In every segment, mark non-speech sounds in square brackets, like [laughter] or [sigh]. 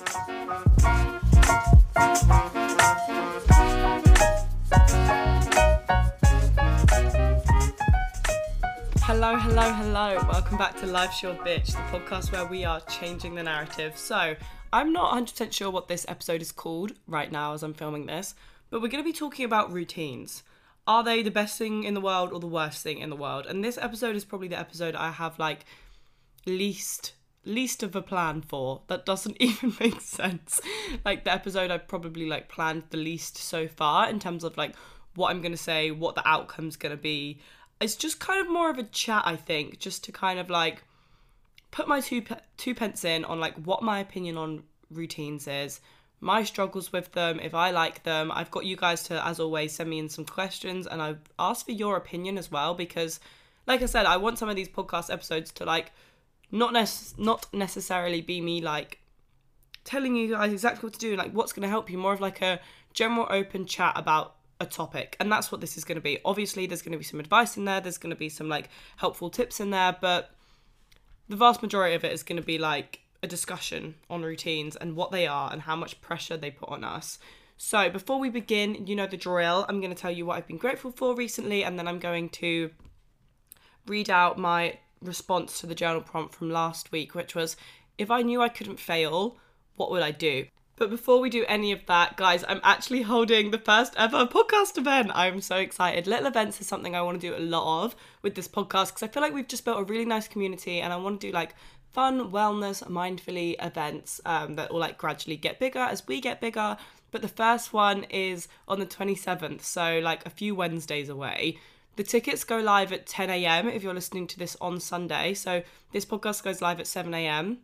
Hello, hello, hello. Welcome back to Life's Your Bitch, the podcast where we are changing the narrative. So, I'm not 100% sure what this episode is called right now as I'm filming this, but we're going to be talking about routines. Are they the best thing in the world or the worst thing in the world? And this episode is probably the episode I have like least least of a plan for. That doesn't [laughs] even make sense. Like the episode I've probably like planned the least so far in terms of like what I'm going to say, what the outcome's going to be. It's just kind of more of a chat, I think, just to kind of like put my two two pence in on like what my opinion on routines is, my struggles with them, if I like them. I've got you guys to, as always, send me in some questions, and I've asked for your opinion as well because, like I said, I want some of these podcast episodes to like not nec- not necessarily be me like telling you guys exactly what to do, like what's going to help you. More of like a general open chat about a topic and that's what this is going to be obviously there's going to be some advice in there there's going to be some like helpful tips in there but the vast majority of it is going to be like a discussion on routines and what they are and how much pressure they put on us so before we begin you know the drill i'm going to tell you what i've been grateful for recently and then i'm going to read out my response to the journal prompt from last week which was if i knew i couldn't fail what would i do but before we do any of that, guys, I'm actually holding the first ever podcast event. I'm so excited. Little events is something I want to do a lot of with this podcast because I feel like we've just built a really nice community and I want to do like fun, wellness, mindfully events um, that will like gradually get bigger as we get bigger. But the first one is on the 27th, so like a few Wednesdays away. The tickets go live at 10 a.m. if you're listening to this on Sunday. So this podcast goes live at 7 a.m.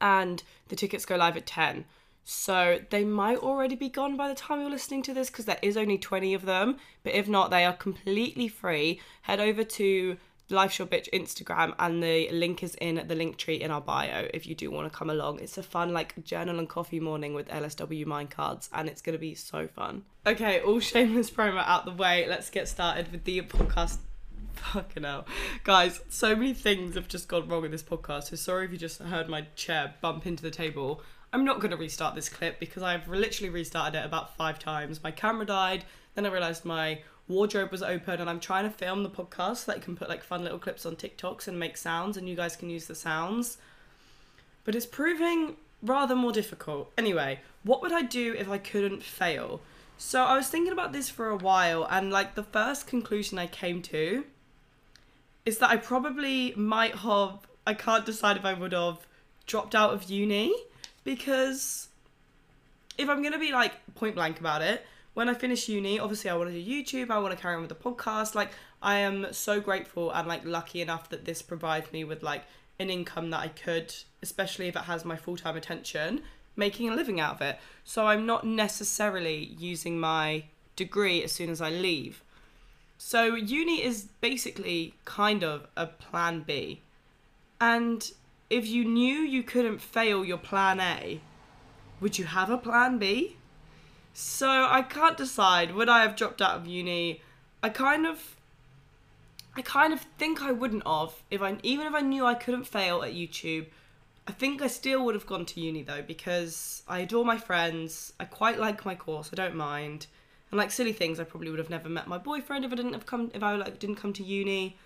and the tickets go live at 10. So they might already be gone by the time you're listening to this because there is only 20 of them. But if not, they are completely free. Head over to Life's Your Bitch Instagram and the link is in the link tree in our bio if you do want to come along. It's a fun like journal and coffee morning with LSW mind cards and it's going to be so fun. Okay, all shameless promo out the way. Let's get started with the podcast. [laughs] Fucking hell. Guys, so many things have just gone wrong in this podcast. So sorry if you just heard my chair bump into the table. I'm not going to restart this clip because I've literally restarted it about five times. My camera died, then I realised my wardrobe was open and I'm trying to film the podcast so that I can put like fun little clips on TikToks and make sounds and you guys can use the sounds. But it's proving rather more difficult. Anyway, what would I do if I couldn't fail? So I was thinking about this for a while and like the first conclusion I came to is that I probably might have I can't decide if I would have dropped out of uni because if I'm gonna be like point blank about it, when I finish uni, obviously I want to do YouTube, I want to carry on with the podcast. Like I am so grateful and like lucky enough that this provides me with like an income that I could, especially if it has my full time attention, making a living out of it. So I'm not necessarily using my degree as soon as I leave. So uni is basically kind of a plan B. And if you knew you couldn't fail your plan A, would you have a plan B? So I can't decide. Would I have dropped out of uni? I kind of I kind of think I wouldn't have if I even if I knew I couldn't fail at YouTube. I think I still would have gone to uni though because I adore my friends. I quite like my course. I don't mind. And like silly things, I probably would have never met my boyfriend if I didn't have come if I like didn't come to uni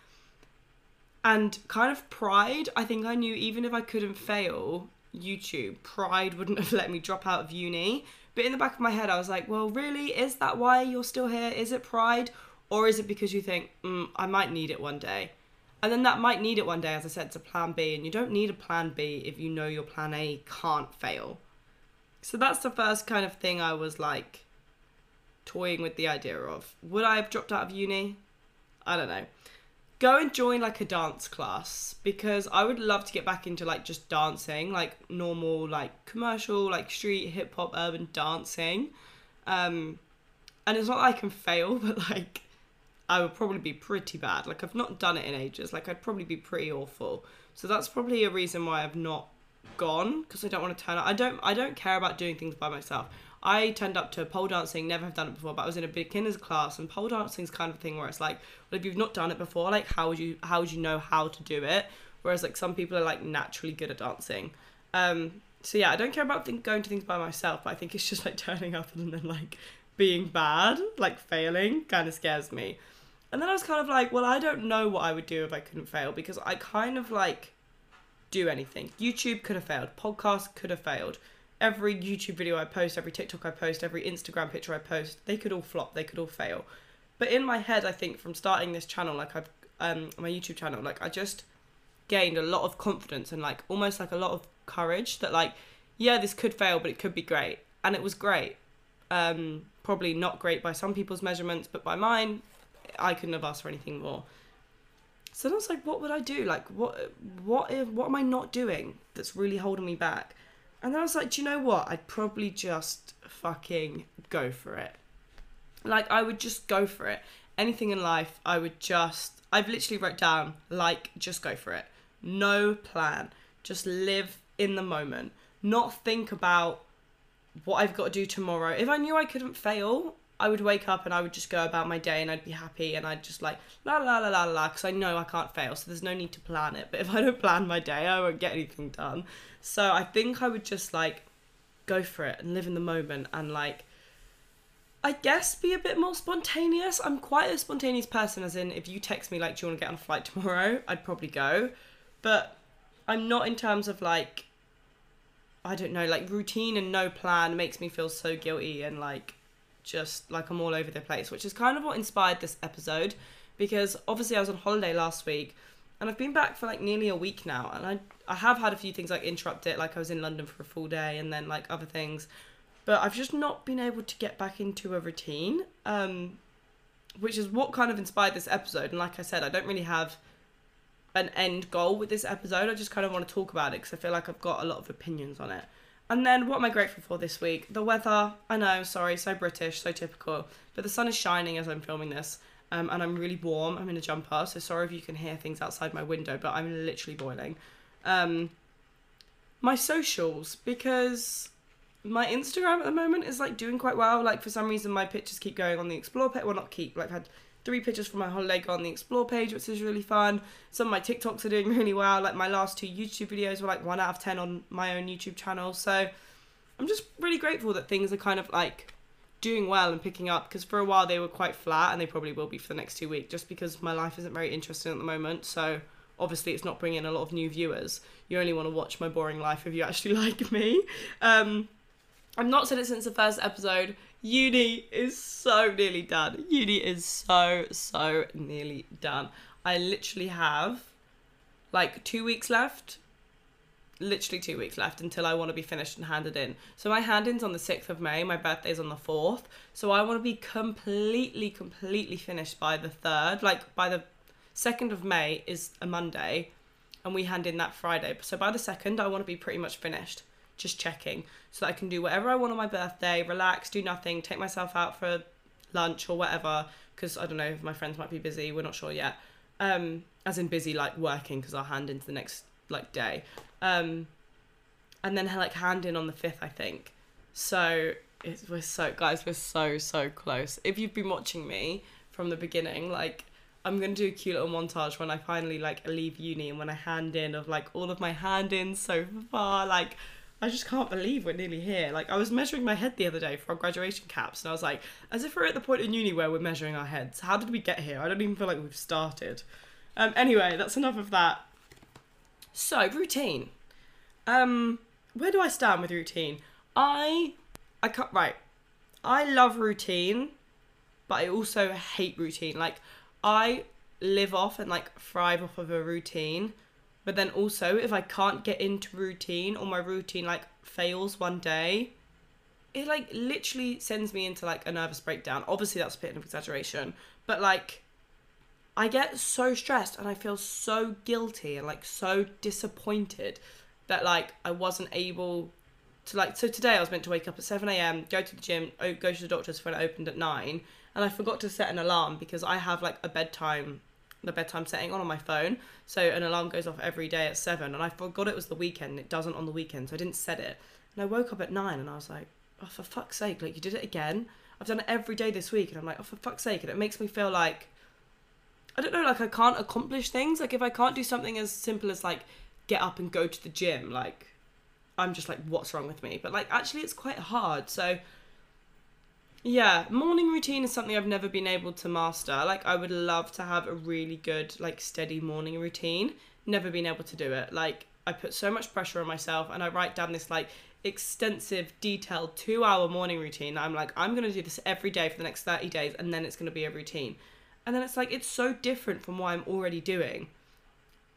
and kind of pride i think i knew even if i couldn't fail youtube pride wouldn't [laughs] have let me drop out of uni but in the back of my head i was like well really? Is that why you're still here? Is it pride? Or is it because you think mm, i might need it one day? And then that might need it one day as i said to plan b and you don't need a plan b if you know your plan a can't fail. So that's the first kind of thing i was like toying with the idea of. Would i have dropped out of uni? I don't know go and join like a dance class because I would love to get back into like just dancing, like normal, like commercial, like street hip hop, urban dancing. Um, and it's not like I can fail, [laughs] but like I would probably be pretty bad. Like I've not done it in ages. Like I'd probably be pretty awful. So that's probably a reason why I've not gone because I don't want to turn up. I don't. I don't care about doing things by myself. I turned up to pole dancing, never have done it before, but I was in a beginner's class, and pole dancing is kind of a thing where it's like, well, if you've not done it before, like how would you how would you know how to do it? Whereas like some people are like naturally good at dancing, Um, so yeah, I don't care about going to things by myself, but I think it's just like [laughs] turning up and then like being bad, like failing, kind of scares me. And then I was kind of like, well, I don't know what I would do if I couldn't fail because I kind of like do anything. YouTube could have failed, podcast could have failed. Every YouTube video I post, every TikTok I post, every Instagram picture I post, they could all flop, they could all fail. But in my head, I think from starting this channel, like I've um my YouTube channel, like I just gained a lot of confidence and like almost like a lot of courage that like yeah this could fail but it could be great. And it was great. Um probably not great by some people's measurements but by mine i couldn't have asked for anything more. So i was like what would i do? Like what what if, what am i not doing that's really holding me back and then i was like do you know what? I'd probably just fucking go for it. Like i would just go for it. Anything in life i would just i've literally wrote down like just go for it. No plan. Just live in the moment. Not think about what I've got to do tomorrow. If I knew I couldn't fail, I would wake up and I would just go about my day and I'd be happy and I'd just like la la la la la because I know I can't fail, so there's no need to plan it. But if I don't plan my day, I won't get anything done. So I think I would just like go for it and live in the moment and like I guess be a bit more spontaneous. I'm quite a spontaneous person, as in if you text me like, "Do you want to get on a flight tomorrow?" [laughs] I'd probably go, but I'm not in terms of like I don't know, like routine and no plan makes me feel so guilty and like just like I'm all over the place, which is kind of what inspired this episode because obviously I was on holiday last week and I've been back for like nearly a week now and I I have had a few things like interrupt it like I was in London for a full day and then like other things but I've just not been able to get back into a routine um which is what kind of inspired this episode and like I said I don't really have an end goal with this episode. I just kind of want to talk about it because I feel like I've got a lot of opinions on it. And then what am I grateful for this week? The weather. I know, sorry, so British, so typical. But the sun is shining as I'm filming this. Um, and I'm really warm. I'm in a jumper, so sorry if you can hear things outside my window, but I'm literally boiling. Um, my socials, because my Instagram at the moment is like doing quite well. Like for some reason, my pictures keep going on the explore page. Well, not keep. Like I've had three pictures from my holiday on the explore page, which is really fun. Some of my TikToks are doing [laughs] really well. Like my last two YouTube videos were like one out of ten on my own YouTube channel. So I'm just really grateful that things are kind of like doing well and picking up because for a while they were quite flat and they probably will be for the next two weeks just because my life isn't very interesting at the moment. So obviously it's not bringing in a lot of new viewers. You only want to watch my boring life if you actually [laughs] like me. Um, I've not said it since the first episode uni is so nearly done. Uni is so, so nearly done. I literally have like two weeks left. Literally two weeks left until I want to be finished and handed in. So my hand in's on the 6th of May, my birthday's on the 4th. So I want to be completely, completely finished by the 3rd. Like by the 2nd of May is a Monday and we hand in that Friday. So by the 2nd, I want to be pretty much finished just checking so that I can do whatever I want on my birthday, relax, do nothing, take myself out for lunch or whatever. Because I don't know if my friends might be busy, we're not sure yet. Um, as in busy, like working, because I'll hand into the next like day. Um, and then like hand in on the fifth, I think. So it's, we're so guys, we're so so close. If you've been watching me from the beginning, like I'm gonna do a cute little montage when I finally like leave uni and when I hand in of like all of my hand ins so far, like I just can't believe we're nearly here. Like I was measuring my head the other day for our graduation caps, and I was like, as if we're at the point in uni where we're measuring our heads. How did we get here? I don't even feel like we've started. Um, anyway, that's enough of that. So routine. Um, where do I stand with routine? I, I can't. Right, I love routine, but I also hate routine. Like I live off and like thrive off of a routine but then also, if I can't get into routine or my routine like fails one day, it like literally sends me into like a nervous breakdown. Obviously, that's a bit of exaggeration, but like I get so stressed and I feel so guilty and like so disappointed that like I wasn't able to like. So today I was meant to wake up at 7 a.m., go to the gym, go to the doctor's when it opened at 9, and I forgot to set an alarm because I have like a bedtime the bedtime setting on on my phone. So an alarm goes off every day at seven, and I forgot it was the weekend. It doesn't on the weekend, so I didn't set it. And I woke up at nine, and I was like, "Oh, for fuck's sake! Like you did it again." I've done it every day this week, and I'm like, "Oh, for fuck's sake!" And it makes me feel like I don't know, like I can't accomplish things. Like if I can't do something as simple as like get up and go to the gym, like I'm just like, what's wrong with me? But like, actually, it's quite hard. So, yeah, morning routine is something I've never been able to master. Like, I would love to have a really good, like, steady morning routine. Never been able to do it. Like, I put so much pressure on myself and I write down this, like, extensive, detailed two hour morning routine. I'm like, I'm going to do this every day for the next 30 days and then it's going to be a routine. And then it's like, it's so different from what I'm already doing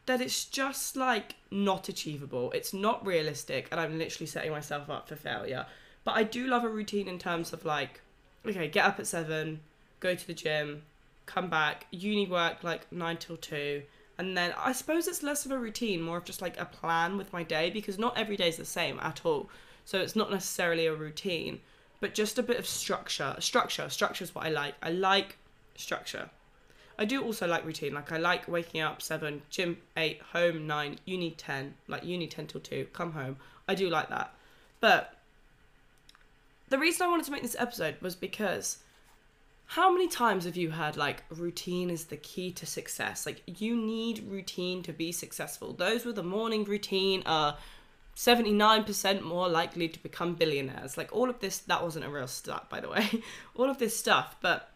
that it's just like not achievable. It's not realistic, and I'm literally setting myself up for failure. But I do love a routine in terms of like, okay, get up at seven, go to the gym, come back, uni work like nine till two, and then I suppose it's less of a routine, more of just like a plan with my day because not every day is the same at all. So it's not necessarily a routine, but just a bit of structure. Structure, structure is what I like. I like structure. I do also like routine. Like I like waking up seven, gym eight, home nine, uni ten, like uni ten till two, come home. I do like that. But the reason I wanted to make this episode was because how many times have you heard like routine is the key to success? Like you need routine to be successful. Those with a morning routine are 79% more likely to become billionaires. Like all of this that wasn't a real stat by the way. [laughs] all of this stuff, but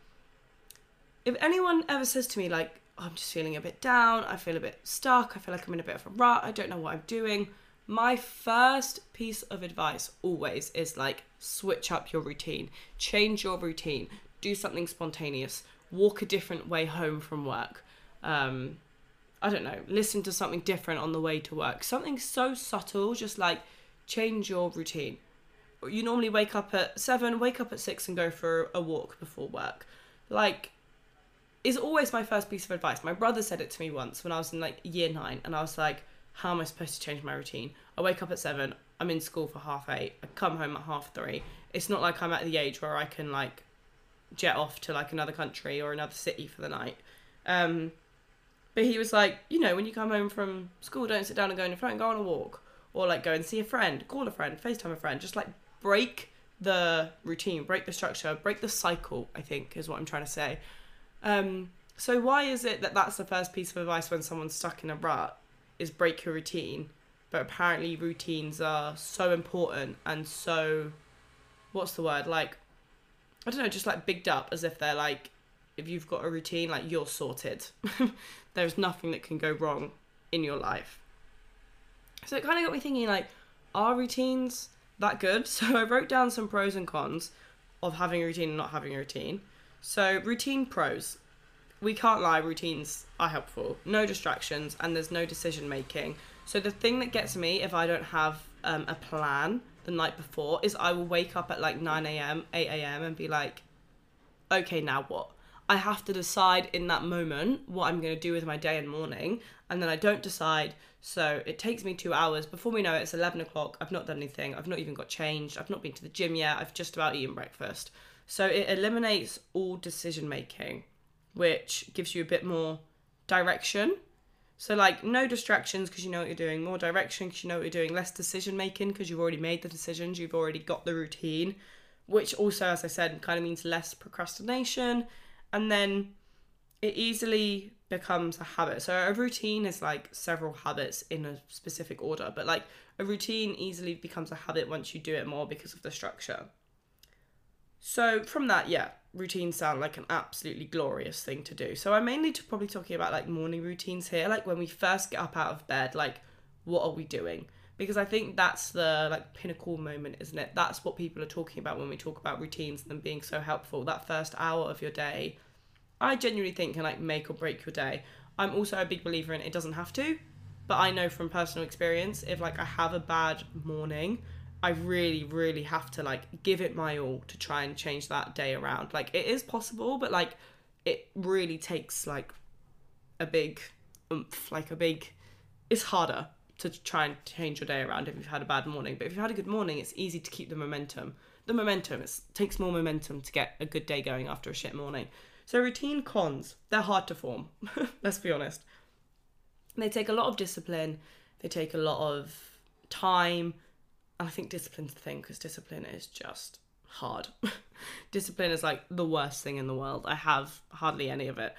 if anyone ever says to me like oh, i'm just feeling a bit down i feel a bit stuck i feel like i'm in a bit of a rut i don't know what i'm doing my first piece of advice always is like switch up your routine change your routine do something spontaneous walk a different way home from work. Um, i don't know listen to something different on the way to work. Something so subtle just like change your routine. You normally wake up at seven wake up at six and go for a walk before work. Like is always my first piece of advice. My brother said it to me once when I was in like year nine, and I was like, how am I supposed to change my routine? I wake up at seven, I'm in school for half eight, I come home at half three. It's not like I'm at the age where I can like jet off to like another country or another city for the night. Um, but he was like, you know, when you come home from school, don't sit down and go on your phone, go on a walk. Or like go and see a friend, call a friend, FaceTime a friend. Just like break the routine, break the structure, break the cycle, I think is what I'm trying to say. Um, so why is it that that's the first piece of advice when someone's stuck in a rut is break your routine? But apparently routines are so important and so what's the word like I don't know, just like bigged up as if they're like if you've got a routine like you're sorted. [laughs] There's nothing that can go wrong in your life. So it kind of got me thinking like are routines that good? [laughs] So I wrote down some pros and cons of having a routine and not having a routine. So, routine pros. We can't lie, routines are helpful. No distractions, and there's no decision making. So, the thing that gets me if I don't have um, a plan the night before is I will wake up at like 9 a.m., 8 a.m., and be like, okay, now what? I have to decide in that moment what I'm going to do with my day and morning, and then I don't decide. So it takes me two hours. Before we know it, it's 11 o'clock. I've not done anything. I've not even got changed. I've not been to the gym yet. I've just about eaten breakfast. So it eliminates all decision making, which gives you a bit more direction. So, like, no distractions because you know what you're doing, more direction because you know what you're doing, less decision making because you've already made the decisions, you've already got the routine, which also, as I said, kind of means less procrastination. And then it easily becomes a habit. So, a routine is like several habits in a specific order, but like a routine easily becomes a habit once you do it more because of the structure. So from that, yeah, routines sound like an absolutely glorious thing to do. So I'm mainly to probably talking about like morning routines here, like when we first get up out of bed, like what are we doing? Because I think that's the like pinnacle moment, isn't it? That's what people are talking about when we talk about routines and them being so helpful. That first hour of your day, I genuinely think can like make or break your day. I'm also a big believer in it doesn't have to, but I know from personal experience if like I have a bad morning, I really, really have to like give it my all to try and change that day around. Like it is possible, but like it really takes like a big oomph, like a big. It's harder to try and change your day around if you've had a bad morning. But if you've had a good morning, it's easy to keep the momentum. The momentum it takes more momentum to get a good day going after a shit morning. So routine cons, they're hard to form. [laughs] Let's be honest. They take a lot of discipline. They take a lot of time and I think discipline's the thing because discipline is just hard. [laughs] discipline is like the worst thing in the world. I have hardly any of it.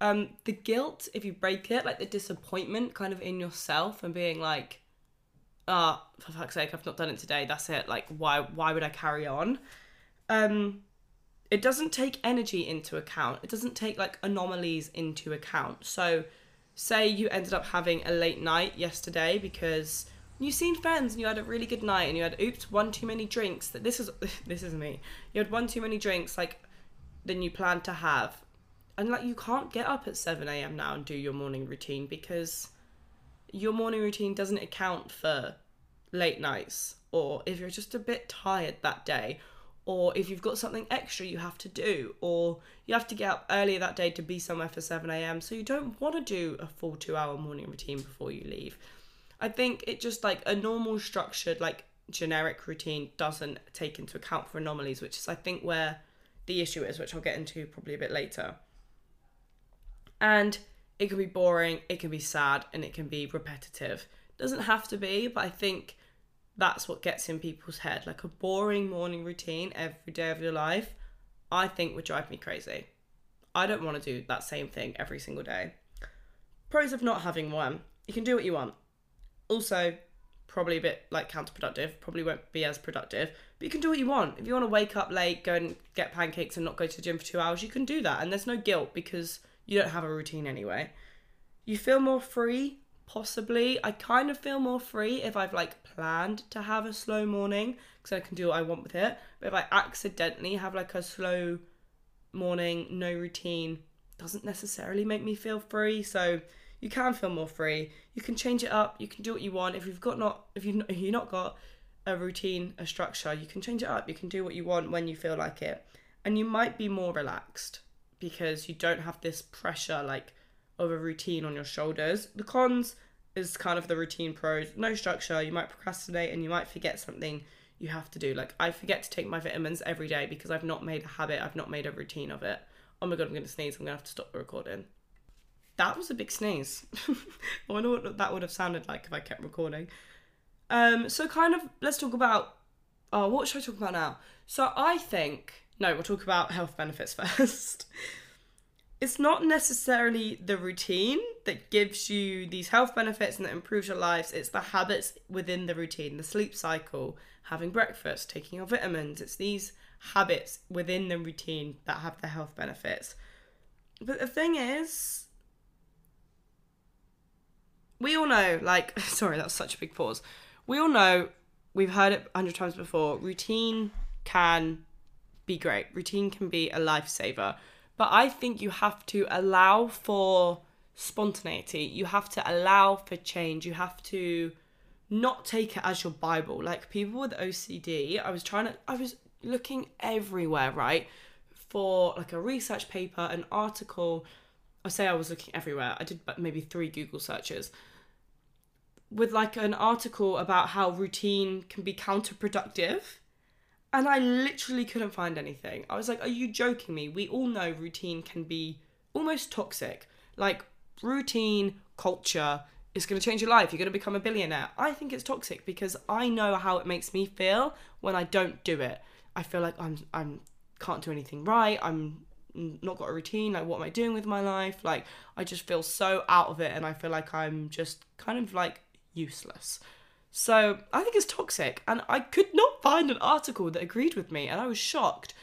Um, the guilt if you break it, like the disappointment kind of in yourself and being like, ah, oh, for fuck's sake, I've not done it today. That's it. Like, why? Why would I carry on? Um, it doesn't take energy into account. It doesn't take like anomalies into account. So, say you ended up having a late night yesterday because you seen friends and you had a really good night and you had oops one too many drinks. That this is [laughs] this is me. You had one too many drinks like than you planned to have, and like you can't get up at seven a.m. now and do your morning routine because your morning routine doesn't account for late nights or if you're just a bit tired that day or if you've got something extra you have to do or you have to get up earlier that day to be somewhere for 7am so you don't want to do a full two hour morning routine before you leave i think it just like a normal structured like generic routine doesn't take into account for anomalies which is i think where the issue is which i'll get into probably a bit later and it can be boring, it can be sad, and it can be repetitive. Doesn't have to be, but I think that's what gets in people's head. Like a boring morning routine every day of your life, I think would drive me crazy. I don't want to do that same thing every single day. Pros of not having one you can do what you want. Also, probably a bit like counterproductive, probably won't be as productive, but you can do what you want. If you want to wake up late, go and get pancakes and not go to the gym for two hours, you can do that. And there's no guilt because you don't have a routine anyway. You feel more free, possibly. I kind of feel more free if I've like planned to have a slow morning because I can do what I want with it. But if I accidentally have like a slow morning, no routine, doesn't necessarily make me feel free. So you can feel more free. You can change it up. You can do what you want. If you've got not if you if you've not got a routine, a structure, you can change it up. You can do what you want when you feel like it, and you might be more relaxed because you don't have this pressure like of a routine on your shoulders. The cons is kind of the routine pros. No structure, you might procrastinate and you might forget something you have to do. Like I forget to take my vitamins every day because I've not made a habit, I've not made a routine of it. Oh my god, I'm gonna sneeze, I'm gonna have to stop the recording. That was a big sneeze. [laughs] I wonder what that would have sounded like if I kept recording. Um, so kind of let's talk about oh what should I talk about now? So I think no, we'll talk about health benefits [laughs] first. it's not necessarily the routine that gives you these health benefits and that improves your lives. It's the habits within the routine, the sleep cycle, having breakfast, taking your vitamins. It's these habits within the routine that have the health benefits. But the thing is, we all know, like, [laughs] sorry, that's such a big pause. We all know, we've heard it a hundred times before, routine can be great. Routine can be a lifesaver. But I think you have to allow for spontaneity. You have to allow for change. You have to not take it as your Bible. Like people with OCD, I was trying to, I was looking everywhere, right? For like a research paper, an article. I say I was looking everywhere. I did maybe three Google searches with like an article about how routine can be counterproductive and I literally couldn't find anything. I was like, are you joking me? We all know routine can be almost toxic. Like, routine culture is going to change your life. You're going to become a billionaire. I think it's toxic because I know how it makes me feel when I don't do it. I feel like I'm I'm can't do anything right. I'm not got a routine. Like what am I doing with my life? Like I just feel so out of it and I feel like I'm just kind of like useless. So I think it's toxic. And I could not find an article that agreed with me, and I was shocked.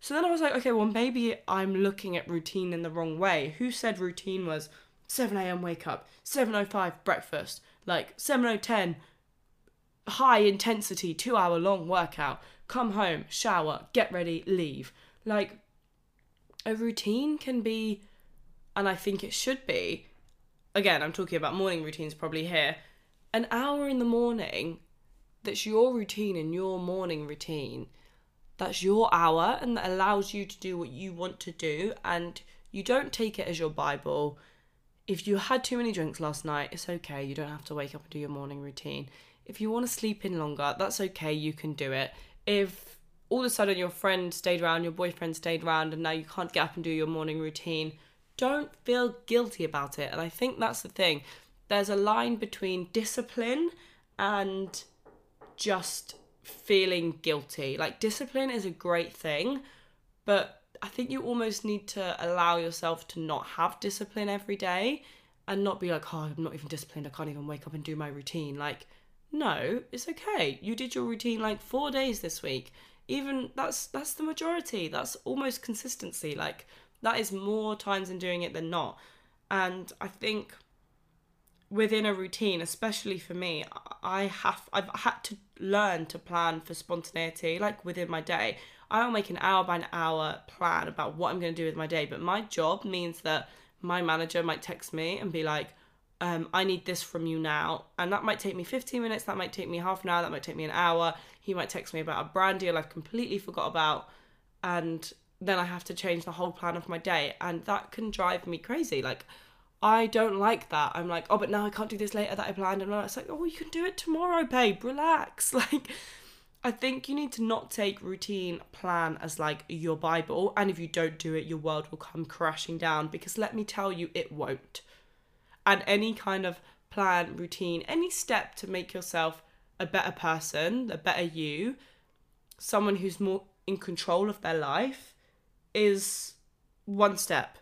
So then I was like, okay, well, maybe I'm looking at routine in the wrong way. Who said routine was 7 a.m. wake up, 7.05 breakfast, like 7.10 high intensity, two hour long workout, come home, shower, get ready, leave. Like, a routine can be, and I think it should be, again, I'm talking about morning routines probably here, an hour in the morning that's your routine and your morning routine that's your hour and that allows you to do what you want to do and you don't take it as your bible. If you had too many drinks last night it's okay you don't have to wake up and do your morning routine. If you want to sleep in longer that's okay you can do it. If all of a sudden your friend stayed around your boyfriend stayed around and now you can't get up and do your morning routine don't feel guilty about it and i think that's the thing there's a line between discipline and just feeling guilty. Like, discipline is a great thing, but I think you almost need to allow yourself to not have discipline every day and not be like, oh, I'm not even disciplined. I can't even wake up and do my routine. Like, No, it's okay. You did your routine like 4 days this week. Even that's that's the majority. That's almost consistency. Like that is more times than doing it than not. And I think within a routine, especially for me, I have I've had to learn to plan for spontaneity, like within my day. I'll make an hour by an hour plan about what I'm going to do with my day, but my job means that my manager might text me and be like, um, I need this from you now. And that might take me 15 minutes, that might take me half an hour, that might take me an hour. He might text me about a brand deal I've completely forgot about. And then I have to change the whole plan of my day. And that can drive me crazy. Like, I don't like that. I'm like, oh, but now I can't do this later that I planned. And it's like, oh, you can do it tomorrow, babe. Relax. [laughs] Like, I think you need to not take routine plan as like your Bible. And if you don't do it, your world will come crashing down because let me tell you, it won't. And any kind of plan, routine, any step to make yourself a better person, a better you, someone who's more in control of their life, is one step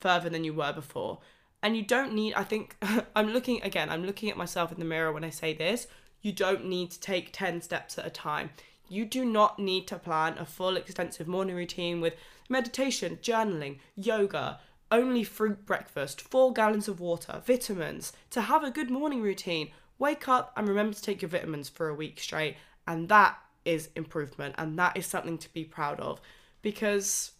further than you were before and you don't need i think [laughs] i'm looking again i'm looking at myself in the mirror when i say this. You don't need to take 10 steps at a time. You do not need to plan a full extensive morning routine with meditation journaling yoga only fruit breakfast 4 gallons of water vitamins. To have a good morning routine wake up and remember to take your vitamins for a week straight. And that is improvement. And that is something to be proud of. Because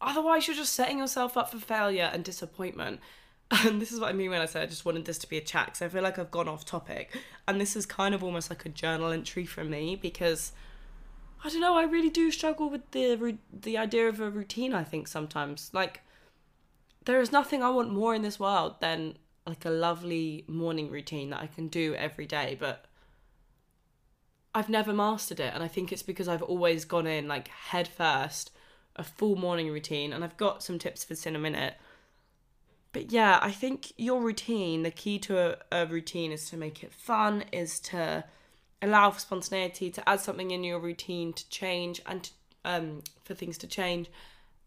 Otherwise, you're just setting yourself up for failure and disappointment. [laughs] And this is what I mean when I said I just wanted this to be a chat because I feel like I've gone off topic. And this is kind of almost like a journal entry for me because I don't know, I really do struggle with the the idea of a routine, I think sometimes. Like there is nothing I want more in this world than like a lovely morning routine that I can do every day, but I've never mastered it and I think it's because I've always gone in like head first a full morning routine, and I've got some tips for this in a minute. But yeah, I think your routine, the key to a, a routine is to make it fun, is to allow for spontaneity, to add something in your routine to change and to, um, for things to change,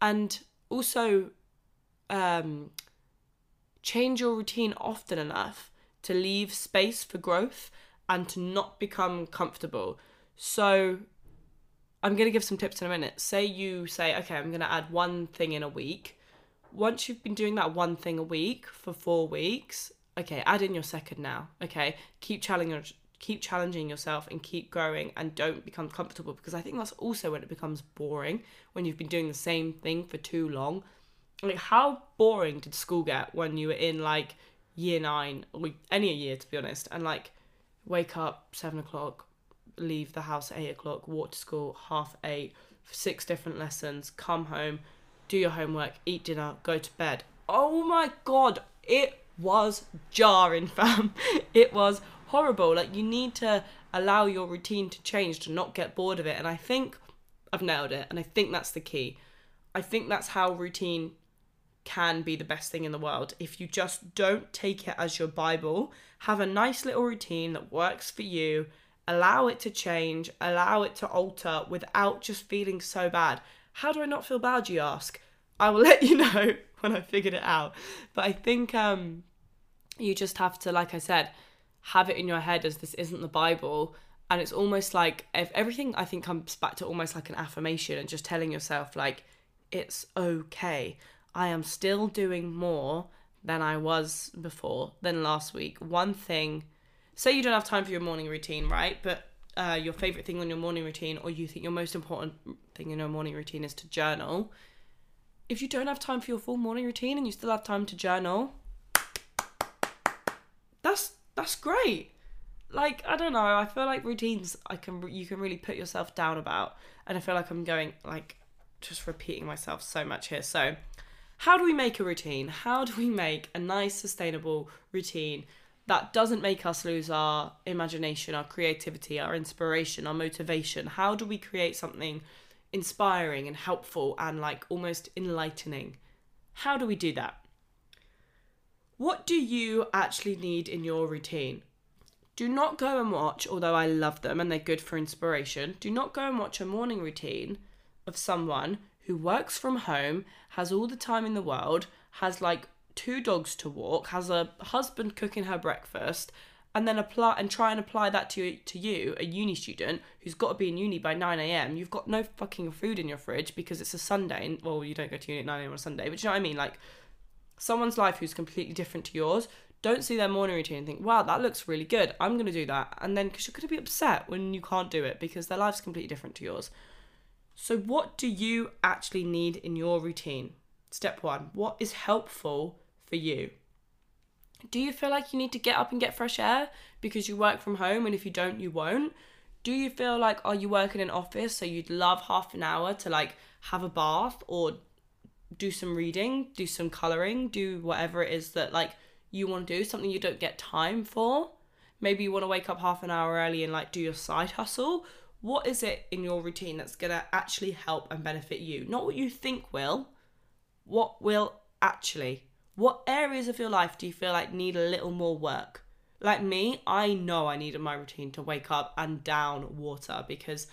and also um, change your routine often enough to leave space for growth and to not become comfortable. So I'm going to give some tips in a minute. Say you say, okay, I'm going to add one thing in a week. Once you've been doing that one thing a week for four weeks, okay, add in your second now. Okay, keep challenging keep challenging yourself and keep growing and don't become comfortable because I think that's also when it becomes boring when you've been doing the same thing for too long. Like how boring did school get when you were in like year nine or any year to be honest and like wake up seven o'clock leave the house at eight o'clock, walk to school half eight, six different lessons, come home, do your homework, eat dinner, go to bed. Oh my god, it was jarring, [laughs] fam. It was horrible. Like, you need to allow your routine to change, to not get bored of it. And I think I've nailed it. And I think that's the key. I think that's how routine can be the best thing in the world. If you just don't take it as your Bible, have a nice little routine that works for you allow it to change, allow it to alter without just feeling so bad. How do I not feel bad, you ask? I will [laughs] let you know [laughs] when I figured it out. But I think um, you just have to, like I said, have it in your head as this isn't the Bible. And it's almost like if everything I think comes back to almost like an affirmation and just telling yourself, like, it's okay. I am still doing more than I was before, than last week. One thing say you don't have time for your morning routine, right? But uh, your favorite thing on your morning routine, or you think your most important thing in your morning routine is to journal. If you don't have time for your full morning routine and you still have time to journal, that's that's great. Like I don't know, I feel like routines I can you can really put yourself down about, and I feel like I'm going like just repeating myself so much here. So, how do we make a routine? How do we make a nice sustainable routine that doesn't make us lose our imagination, our creativity, our inspiration, our motivation? How do we create something inspiring and helpful and like almost enlightening? How do we do that? What do you actually need in your routine? Do not go and watch, although I love them and they're good for inspiration, do not go and watch a morning routine of someone who works from home, has all the time in the world, has like two dogs to walk, has a husband cooking her breakfast, and then apply and try and apply that to to you, a uni student who's got to be in uni by 9 a.m. You've got no fucking food in your fridge because it's a Sunday. And, well, you don't go to uni at 9 a.m. on a Sunday, but you know what I mean? Like someone's life who's completely different to yours. Don't see their morning routine and think, wow, that looks really good. I'm going to do that. And then, because you're going to be upset when you can't do it because their life's completely different to yours. So, what do you actually need in your routine? Step one What is helpful for you? Do you feel like you need to get up and get fresh air because you work from home and if you don't, you won't? Do you feel like are you working in an office so you'd love half an hour to like have a bath or do some reading, do some coloring, do whatever it is that like you want to do, something you don't get time for? Maybe you want to wake up half an hour early and like do your side hustle. What is it in your routine that's going to actually help and benefit you? Not what you think will, what will actually what areas of your life do you feel like need a little more work? Like me, I know I needed my routine to wake up and down water because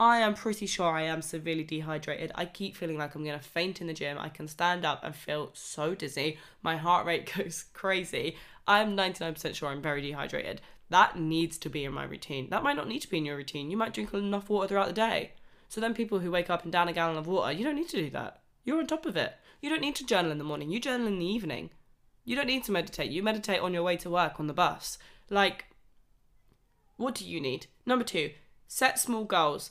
I am pretty sure I am severely dehydrated. I keep feeling like I'm to faint in the gym. I can stand up and feel so dizzy. My heart rate [laughs] goes crazy. I'm 99% sure I'm very dehydrated. That needs to be in my routine. That might not need to be in your routine. You might drink enough water throughout the day. So then people who wake up and down a gallon of water, you don't need to do that. You're on top of it. You don't need to journal in the morning, you journal in the evening. You don't need to meditate. You meditate on your way to work on the bus. Like, what do you need? Number two, set small goals.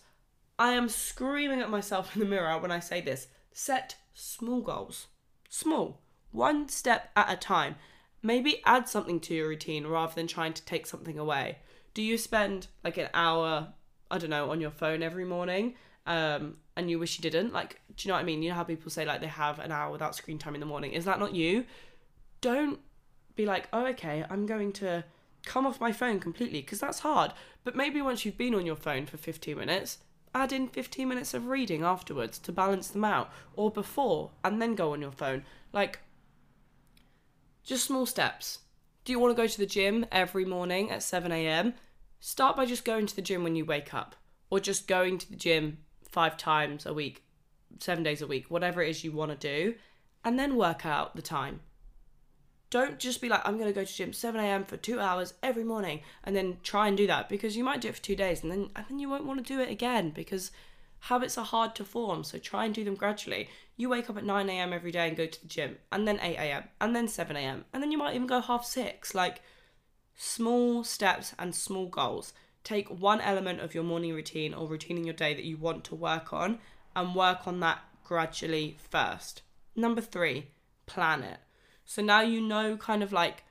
I am screaming at myself in the mirror when I say this. Set small goals. Small. One step at a time. Maybe add something to your routine rather than trying to take something away. Do you spend like an hour, I don't know, on your phone every morning? Um, and you wish you didn't? Like, do you know what I mean? You know how people say like they have an hour without screen time in the morning. Is that not you? Don't be like, oh, okay, I'm going to come off my phone completely because that's hard. But maybe once you've been on your phone for 15 minutes, add in 15 minutes of reading afterwards to balance them out or before and then go on your phone. Like, just small steps. Do you want to go to the gym every morning at 7 a.m.? Start by just going to the gym when you wake up or just going to the gym five times a week seven days a week, whatever it is you want to do, and then work out the time. Don't just be like, I'm going to go to gym 7 a.m. for two hours every morning and then try and do that because you might do it for two days and then, and then you won't want to do it again because habits are hard to form. So try and do them gradually. You wake up at 9 a.m. every day and go to the gym and then 8 a.m. and then 7 a.m. and then you might even go half six. Like small steps and small goals. Take one element of your morning routine or routine in your day that you want to work on and work on that gradually first. Number three, plan it. So now you know kind of like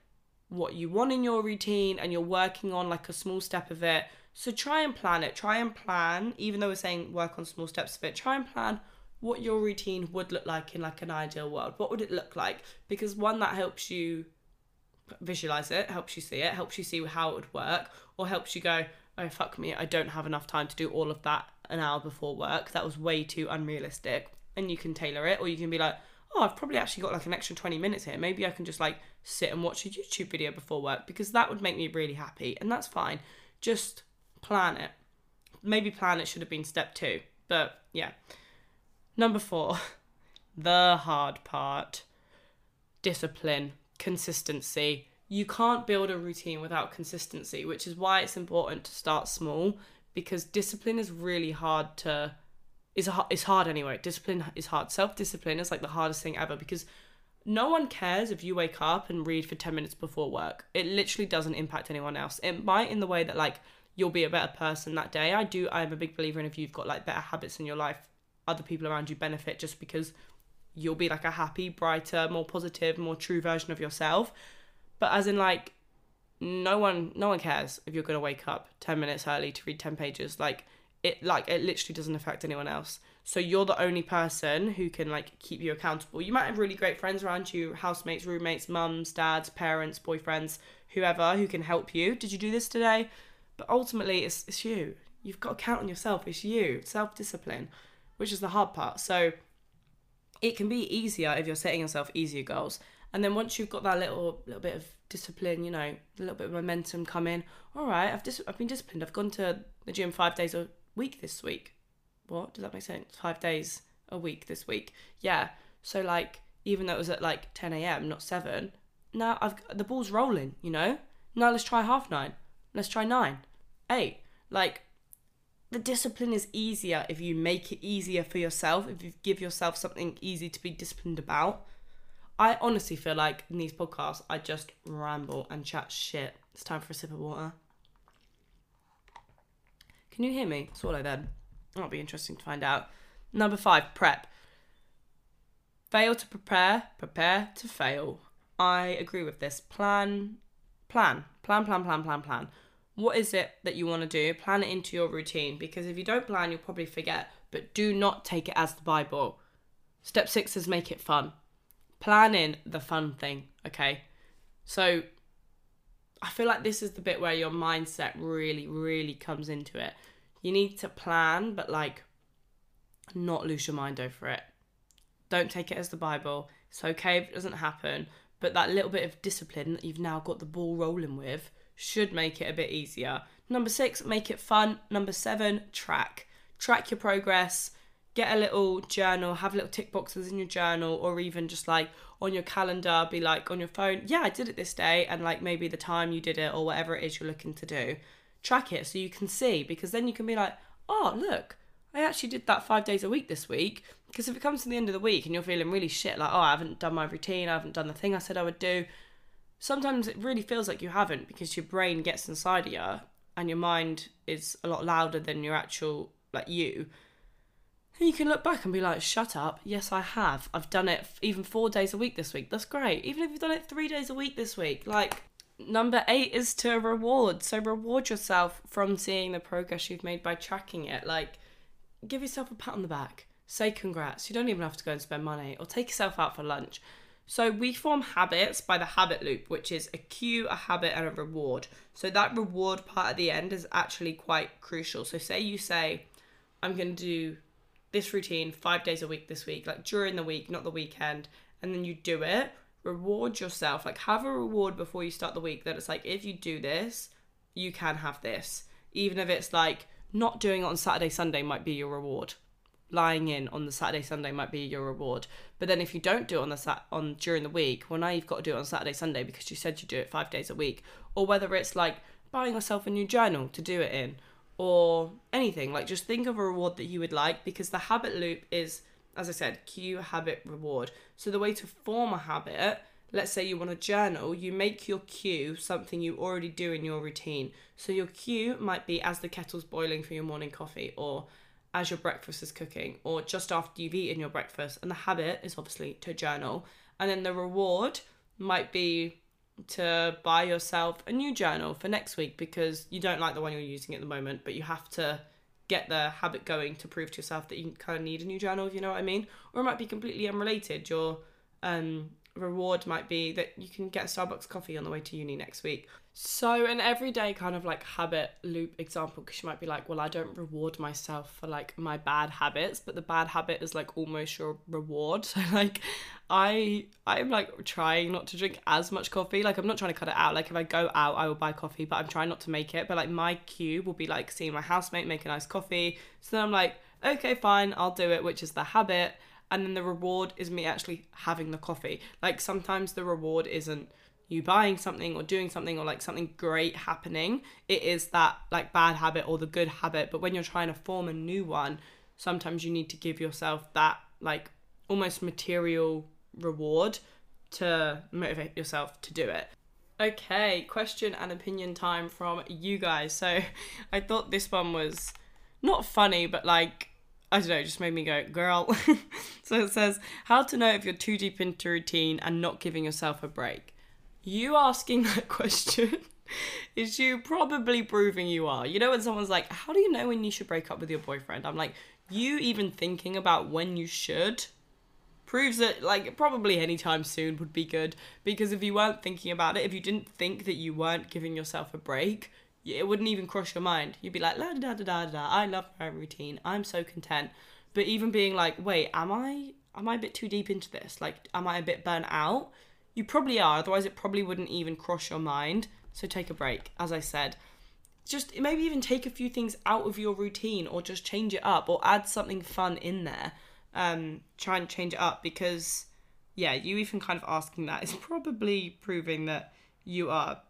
what you want in your routine and you're working on like a small step of it. So try and plan it. Try and plan, even though we're saying work on small steps of it, try and plan what your routine would look like in like an ideal world. What would it look like? Because one that helps you visualize it, helps you see it, helps you see how it would work, or helps you go, oh fuck me, I don't have enough time to do all of that an hour before work. That was way too unrealistic. And you can tailor it, or you can be like, oh, I've probably actually got like an extra 20 minutes here. Maybe I can just like sit and watch a YouTube video before work because that would make me really happy. And that's fine. Just plan it. Maybe plan it should have been step two. But yeah. Number four, [laughs] the hard part discipline, consistency. You can't build a routine without consistency, which is why it's important to start small because discipline is really hard to is it's hard anyway. Discipline is hard. Self discipline is like the hardest thing ever because no one cares if you wake up and read for 10 minutes before work. It literally doesn't impact anyone else. It might in the way that like you'll be a better person that day. I do I'm a big believer in if you've got like better habits in your life, other people around you benefit just because you'll be like a happy, brighter, more positive, more true version of yourself. But as in like no one no one cares if you're going to wake up 10 minutes early to read 10 pages. Like it like it literally doesn't affect anyone else. So you're the only person who can like keep you accountable. You might have really great friends around you housemates roommates mums dads parents boyfriends whoever who can help you. Did you do this today? But ultimately it's, it's you. You've got to count on yourself. It's you. Self-discipline which is the hard part. So it can be easier if you're setting yourself easier goals and then once you've got that little little bit of discipline, you know, a little bit of momentum coming. All right, I've dis- I've been disciplined. I've gone to the gym five days a week this week. What does that make sense? Five days a week this week. Yeah. So like, even though it was at like 10 a.m., not seven, now I've the ball's rolling. You know, Now let's try half nine. Let's try nine, eight. Like, the discipline is easier if you make it easier for yourself, if you give yourself something easy to be disciplined about. I honestly feel like in these podcasts, I just ramble and chat shit. It's time for a sip of water. Can you hear me? Swallow then. That'll be interesting to find out. Number five, prep. Fail to prepare, prepare to fail. I agree with this. Plan, plan, plan, plan, plan, plan, plan. What is it that you want to do? Plan it into your routine because if you don't plan, you'll probably forget. But do not take it as the Bible. Step six is make it fun. Plan in the fun thing, okay? So I feel like this is the bit where your mindset really, really comes into it. You need to plan, but like not lose your mind over it. Don't take it as the Bible. It's okay if it doesn't happen, but that little bit of discipline that you've now got the ball rolling with should make it a bit easier. Number six, make it fun. Number seven, track. Track your progress. Get a little journal, have little tick boxes in your journal, or even just like on your calendar, be like on your phone, yeah, I did it this day, and like maybe the time you did it, or whatever it is you're looking to do. Track it so you can see, because then you can be like, oh, look, I actually did that five days a week this week. Because if it comes to the end of the week and you're feeling really shit, like, oh, I haven't done my routine, I haven't done the thing I said I would do, sometimes it really feels like you haven't because your brain gets inside of you and your mind is a lot louder than your actual, like, you. And you can look back and be like, shut up. Yes, I have. I've done it even four days a week this week. That's great. Even if you've done it three days a week this week. Like, number eight is to reward. So, reward yourself from seeing the progress you've made by tracking it. Like, give yourself a pat on the back. Say congrats. You don't even have to go and spend money or take yourself out for lunch. So we form habits by the habit loop, which is a cue, a habit, and a reward. So that reward part at the end is actually quite crucial. So say you say, I'm going to do this routine five days a week this week, like during the week, not the weekend, and then you do it. Reward yourself. Like have a reward before you start the week that it's like, if you do this, you can have this. Even if it's like not doing it on Saturday, Sunday might be your reward. Lying in on the Saturday, Sunday might be your reward. But then if you don't do it on the sat on during the week, well now you've got to do it on Saturday, Sunday because you said you do it five days a week. Or whether it's like buying yourself a new journal to do it in, or anything. Like just think of a reward that you would like because the habit loop is, as I said, cue, habit, reward. So the way to form a habit let's say you want to journal, you make your cue something you already do in your routine. So your cue might be as the kettle's boiling for your morning coffee, or as your breakfast is cooking, or just after you've eaten your breakfast. And the habit is obviously to journal. And then the reward might be to buy yourself a new journal for next week because you don't like the one you're using at the moment, but you have to get the habit going to prove to yourself that you kind of need a new journal, if you know what I mean. Or it might be completely unrelated. You're um, reward might be that you can get a Starbucks coffee on the way to uni next week. So, an everyday kind of like habit loop example, because you might be like, well, I don't reward myself for like my bad habits, but the bad habit is like almost your reward. [laughs] So, like, I I'm like trying not to drink as much coffee. Like, I'm not trying to cut it out. Like, if I go out, I will buy coffee, but I'm trying not to make it. But like, my cue will be like seeing my housemate make a nice coffee. So then I'm like, okay, fine, I'll do it, which is the habit and then the reward is me actually having the coffee. Like sometimes the reward isn't you buying something or doing something or like something great happening. It is that like bad habit or the good habit. But when you're trying to form a new one, sometimes you need to give yourself that like almost material reward to motivate yourself to do it. Okay, question and opinion time from you guys. So [laughs] I thought this one was not funny, but like I don't know, it just made me go, girl. [laughs] so it says, how to know if you're too deep into routine and not giving yourself a break. You asking [laughs] that question is you probably proving you are. You know, when someone's like, how do you know when you should break up with your boyfriend? I'm like, you even thinking about when you should proves that like probably anytime soon would be good because if you weren't thinking about it if you didn't think that you weren't giving yourself a break it wouldn't even cross your mind. You'd be like, la da da da da da. I love my routine. I'm so content. But even being like, wait, am I am I a bit too deep into this? Like, am I a bit burnt out? You probably are. Otherwise, it probably wouldn't even cross your mind. So take a break, as I said. Just maybe even take a few things out of your routine, or just change it up, or add something fun in there. Um, try and change it up because, yeah, you even kind of asking that is probably proving that you are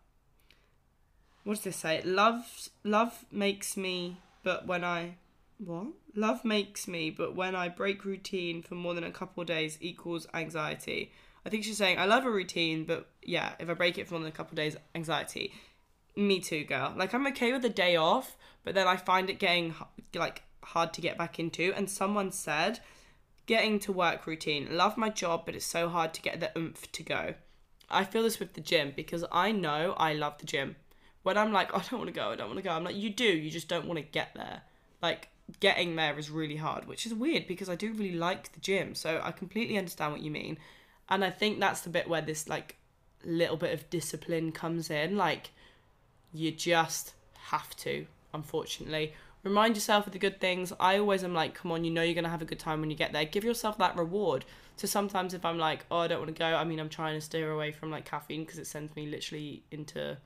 what does this say? Love love makes me, but when I what? Love makes me, but when I break routine for more than a couple of days equals anxiety. I think she's saying I love a routine, but yeah, if I break it for more than a couple of days, anxiety. Me too, girl. Like I'm okay with a day off, but then I find it getting like hard to get back into. And someone said, getting to work routine. Love my job, but it's so hard to get the oomph to go. I feel this with the gym because I know I love the gym. When I'm like, [laughs] I don't want to go, I don't want to go. I'm like, you do, you just don't want to get there. Like getting there is really hard, which is weird because I do really like the gym. So I completely understand what you mean. And I think that's the bit where this like little bit of discipline comes in. Like you just have to, unfortunately. Remind yourself of the good things. I always am like, come on, you know you're going to have a good time when you get there. Give yourself that reward. So sometimes if I'm like, oh, I don't want to go, I mean, I'm trying to steer away from like caffeine because it sends me literally into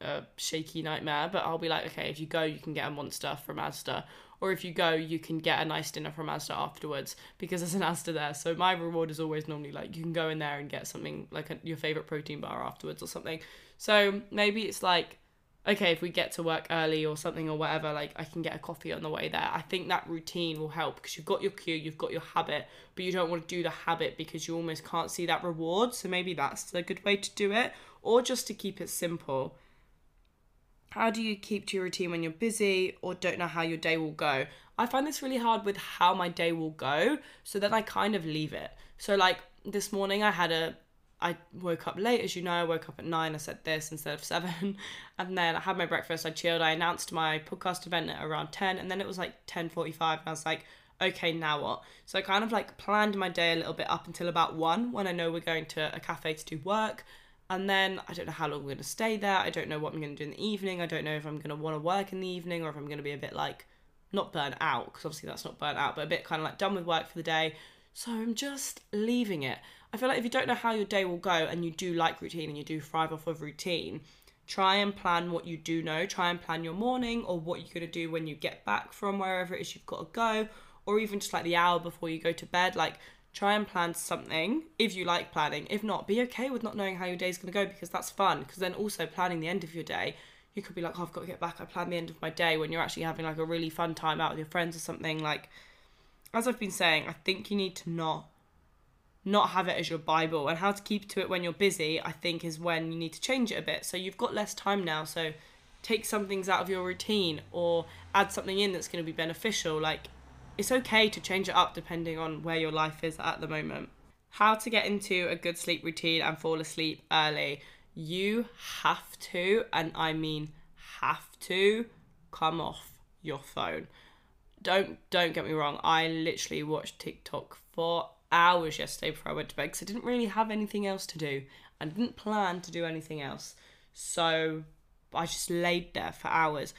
a shaky nightmare. But I'll be like, okay, if you go, you can get a monster from Asda. Or if you go, you can get a nice dinner from Asda afterwards because there's an Asda there. So my reward is always normally like you can go in there and get something like a, your favorite protein bar afterwards or something. So maybe it's like okay, if we get to work early or something or whatever, like I can get a coffee on the way there. I think that routine will help because you've got your cue, you've got your habit, but you don't want to do the habit because you almost can't see that reward. So maybe that's a good way to do it, or just to keep it simple. How do you keep to your routine when you're busy or don't know how your day will go? I find this really hard with how my day will go, so then I kind of leave it. So, like this morning, I had a I woke up late, as you know. I woke up at nine. I said this instead of [laughs] seven, and then I had my breakfast. I chilled. I announced my podcast event at around ten, and then it was like ten forty-five, and I was like, okay, now what? So I kind of like planned my day a little bit up until about one, when I know we're going to a cafe to do work, and then I don't know how long I'm going to stay there. I don't know what I'm going to do in the evening. I don't know if I'm going to want to work in the evening or if I'm going to be a bit like not burnt out because obviously that's not burnt out, but a bit kind of like done with work for the day. So I'm just leaving it. I feel like if you don't know how your day will go and you do like routine and you do thrive off of routine, try and plan what you do know. Try and plan your morning or what you're going to do when you get back from wherever it is you've got to go, or even just like the hour before you go to bed. Like, try and plan something if you like planning. If not, be okay with not knowing how your day's going to go because that's fun. Because then also planning the end of your day, you could be like, oh, I've got to get back. I plan the end of my day when you're actually having like a really fun time out with your friends or something. Like, as I've been saying, I think you need to not not have it as your Bible. And how to keep to it when you're busy, I think, is when you need to change it a bit. So you've got less time now. So take some things out of your routine or add something in that's going to be beneficial. Like, it's okay to change it up depending on where your life is at the moment. How to get into a good sleep routine and fall asleep early. You have to, and I mean have to, come off your phone. Don't don't get me wrong. I literally watched TikTok for hours yesterday before I went to bed because I didn't really have anything else to do. I didn't plan to do anything else. So I just laid there for hours.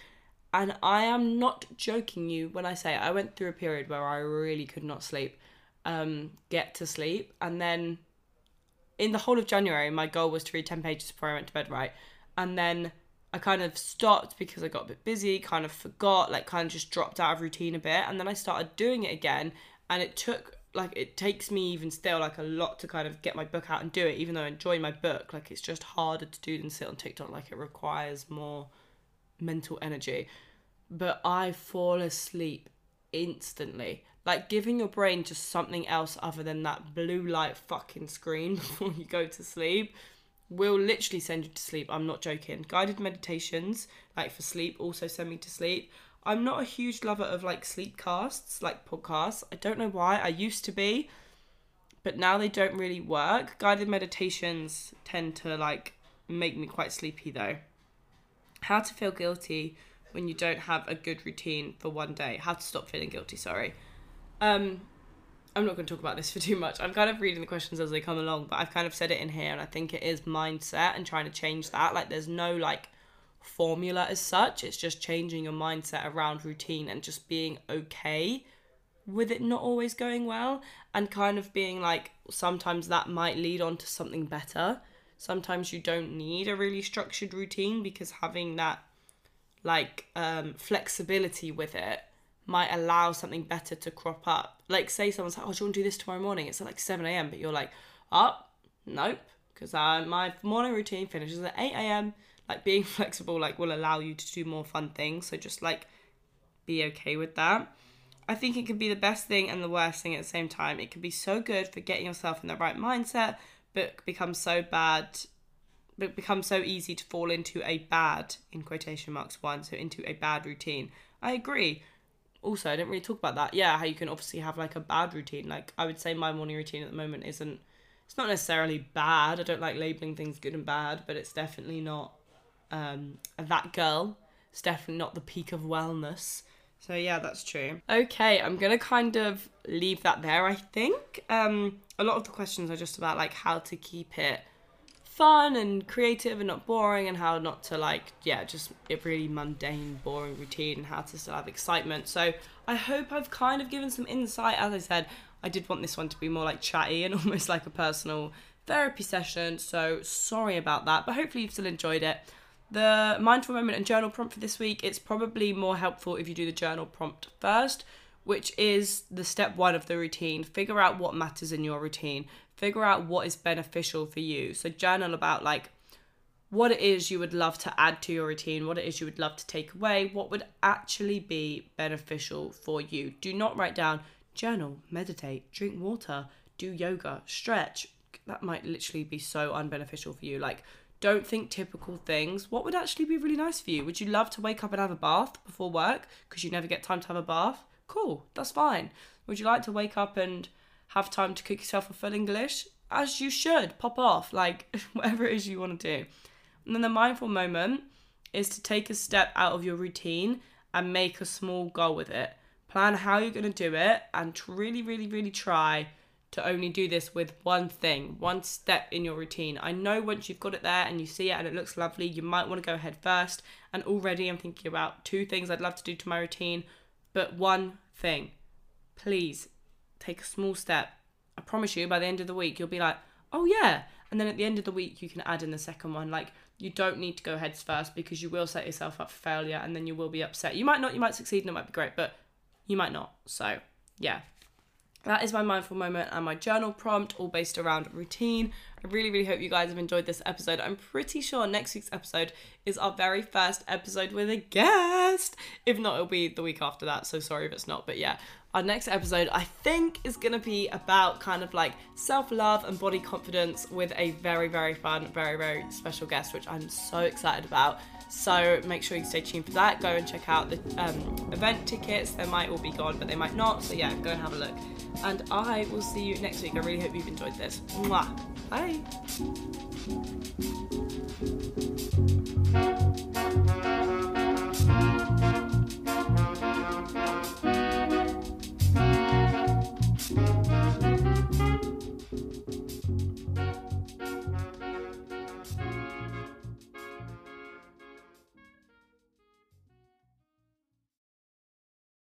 And I am not joking you when I say I went through a period where I really could not sleep, um, get to sleep. And then in the whole of January, my goal was to read 10 pages before I went to bed, right? And then I kind of stopped because I got a bit busy, kind of forgot, like kind of just dropped out of routine a bit. And then I started doing it again. And it took like it takes me even still like a lot to kind of get my book out and do it even though i enjoy my book like it's just harder to do than sit on tiktok like it requires more mental energy but i fall asleep instantly like giving your brain just something else other than that blue light fucking screen [laughs] before you go to sleep will literally send you to sleep i'm not joking guided meditations like for sleep also send me to sleep I'm not a huge lover of like sleep casts, like podcasts. I don't know why. I used to be, but now they don't really work. Guided meditations tend to like make me quite sleepy though. How to feel guilty when you don't have a good routine for one day. How to stop feeling guilty, sorry. Um I'm not going to talk about this [laughs] for too much. I'm kind of reading the questions as they come along, but I've kind of said it in here and I think it is mindset and trying to change that. Like there's no like formula as such. It's just changing your mindset around routine and just being okay with it not always going well and kind of being like sometimes that might lead on to something better. Sometimes you don't need a really structured routine because having that like um, flexibility with it might allow something better to crop up. Like say someone's like, "Oh, do you want to do this tomorrow morning?" It's at like seven a.m., but you're like, "Up, oh, nope," because uh, my morning routine finishes at eight a.m like being [laughs] flexible like will allow you to do more fun things so just like be okay with that i think it can be the best thing and the worst thing at the same time it can be so good for getting yourself in the right mindset but becomes so bad but becomes so easy to fall into a bad in quotation marks one so into a bad routine. I agree. Also i didn't really talk about that. Yeah how you can obviously have like a bad routine. Like i would say my morning routine at the moment isn't it's not necessarily bad. I don't like labeling things good and bad but it's definitely not um that girl. It's definitely not the peak of wellness. So yeah that's true. Okay i'm gonna kind of leave that there i think. Um a lot of the questions are just about like how to keep it fun and creative and not boring and how not to like yeah just a really mundane boring routine and how to still have excitement. So i hope i've kind of given some insight. As i said i did want this one to be more like chatty and [laughs] almost like a personal therapy session so sorry about that but hopefully you've still enjoyed it. The mindful moment and journal prompt for this week it's probably more helpful if you do the journal prompt first which is the step one of the routine. Figure out what matters in your routine figure out what is beneficial for you. So journal about like what it is you would love to add to your routine, what it is you would love to take away, what would actually be beneficial for you. Do not write down journal, meditate, drink water, do yoga, stretch. That might literally be so unbeneficial for you. Like don't think typical things. What would actually be really nice for you? Would you love to wake up and have a bath before work because you never get time to have a bath? Cool, that's fine. Would you like to wake up and have time to cook yourself a full English, as you should, pop off, like [laughs] whatever it is you want to do. And then the mindful moment is to take a step out of your routine and make a small goal with it. Plan how you're going to do it and really, really, really try to only do this with one thing, one step in your routine. I know once you've got it there and you see it and it looks lovely, you might want to go ahead first. And already I'm thinking about two things I'd love to do to my routine, but one thing. Please take a small step. I promise you, by the end of the week, you'll be like, oh yeah. And then at the end of the week, you can add in the second one. Like, you don't need to go heads first because you will set yourself up for failure and then you will be upset. You might not, you might succeed and it might be great, but you might not. So, yeah. That is my mindful moment and my journal prompt, all based around routine. I really, really hope you guys have enjoyed this episode. I'm pretty sure next week's episode is our very first episode with a guest. If not, it'll be the week after that. So sorry if it's not, but yeah, our next episode, I think, is going to be about kind of like self love and body confidence with a very, very fun, very, very special guest, which I'm so excited about. So make sure you stay tuned for that. Go and check out the um, event tickets. They might all be gone, but they might not. So yeah, go and have a look. And I will see you next week. I really hope you've enjoyed this. Mwah. Bye.